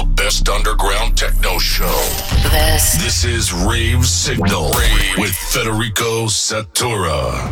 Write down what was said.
the best underground techno show. This, This is Rave Signal Rave with Federico Satura.